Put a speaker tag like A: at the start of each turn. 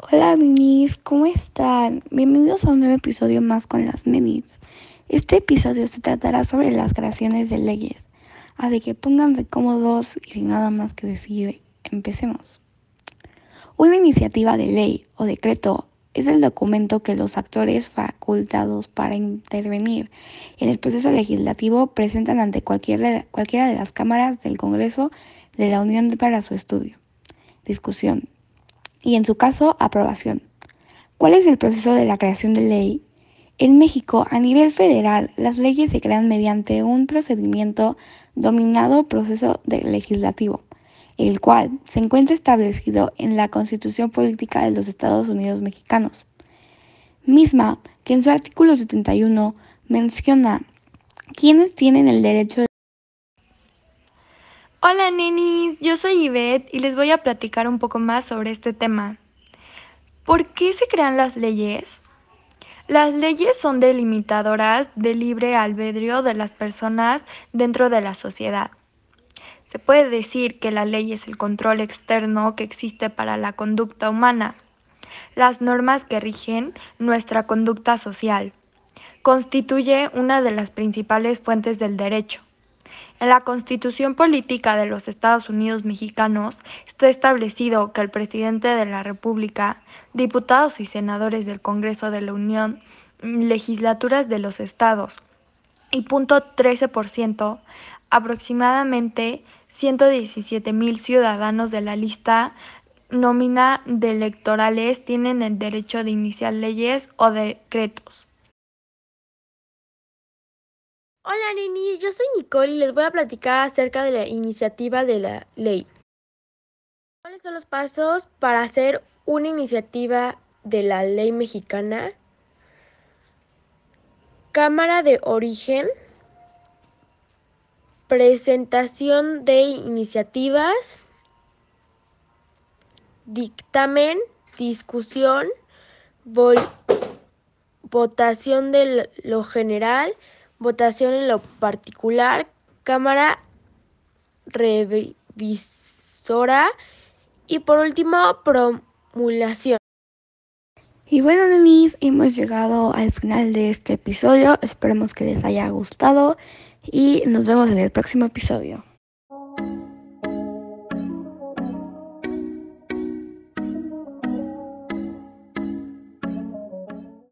A: Hola nenis, ¿cómo están? Bienvenidos a un nuevo episodio más con las nenis. Este episodio se tratará sobre las creaciones de leyes, así que pónganse cómodos y nada más que decir, empecemos. Una iniciativa de ley o decreto es el documento que los actores facultados para intervenir en el proceso legislativo presentan ante cualquiera de las cámaras del Congreso de la Unión para su estudio, discusión y en su caso aprobación. ¿Cuál es el proceso de la creación de ley? En México, a nivel federal, las leyes se crean mediante un procedimiento dominado proceso legislativo, el cual se encuentra establecido en la Constitución Política de los Estados Unidos Mexicanos, misma que en su artículo 71 menciona quiénes tienen el derecho de
B: Hola nenis, yo soy Yvette y les voy a platicar un poco más sobre este tema. ¿Por qué se crean las leyes? Las leyes son delimitadoras del libre albedrío de las personas dentro de la sociedad. Se puede decir que la ley es el control externo que existe para la conducta humana, las normas que rigen nuestra conducta social. Constituye una de las principales fuentes del derecho. En la Constitución Política de los Estados Unidos Mexicanos está establecido que el presidente de la República, diputados y senadores del Congreso de la Unión, legislaturas de los estados y punto 13%, aproximadamente 117 mil ciudadanos de la lista nómina de electorales tienen el derecho de iniciar leyes o decretos.
C: Hola Nini, yo soy Nicole y les voy a platicar acerca de la iniciativa de la ley. ¿Cuáles son los pasos para hacer una iniciativa de la ley mexicana? Cámara de origen, presentación de iniciativas, dictamen, discusión, votación de lo general, votación en lo particular, Cámara Revisora y por último promulgación.
A: Y bueno, nenis, hemos llegado al final de este episodio. Esperemos que les haya gustado y nos vemos en el próximo episodio.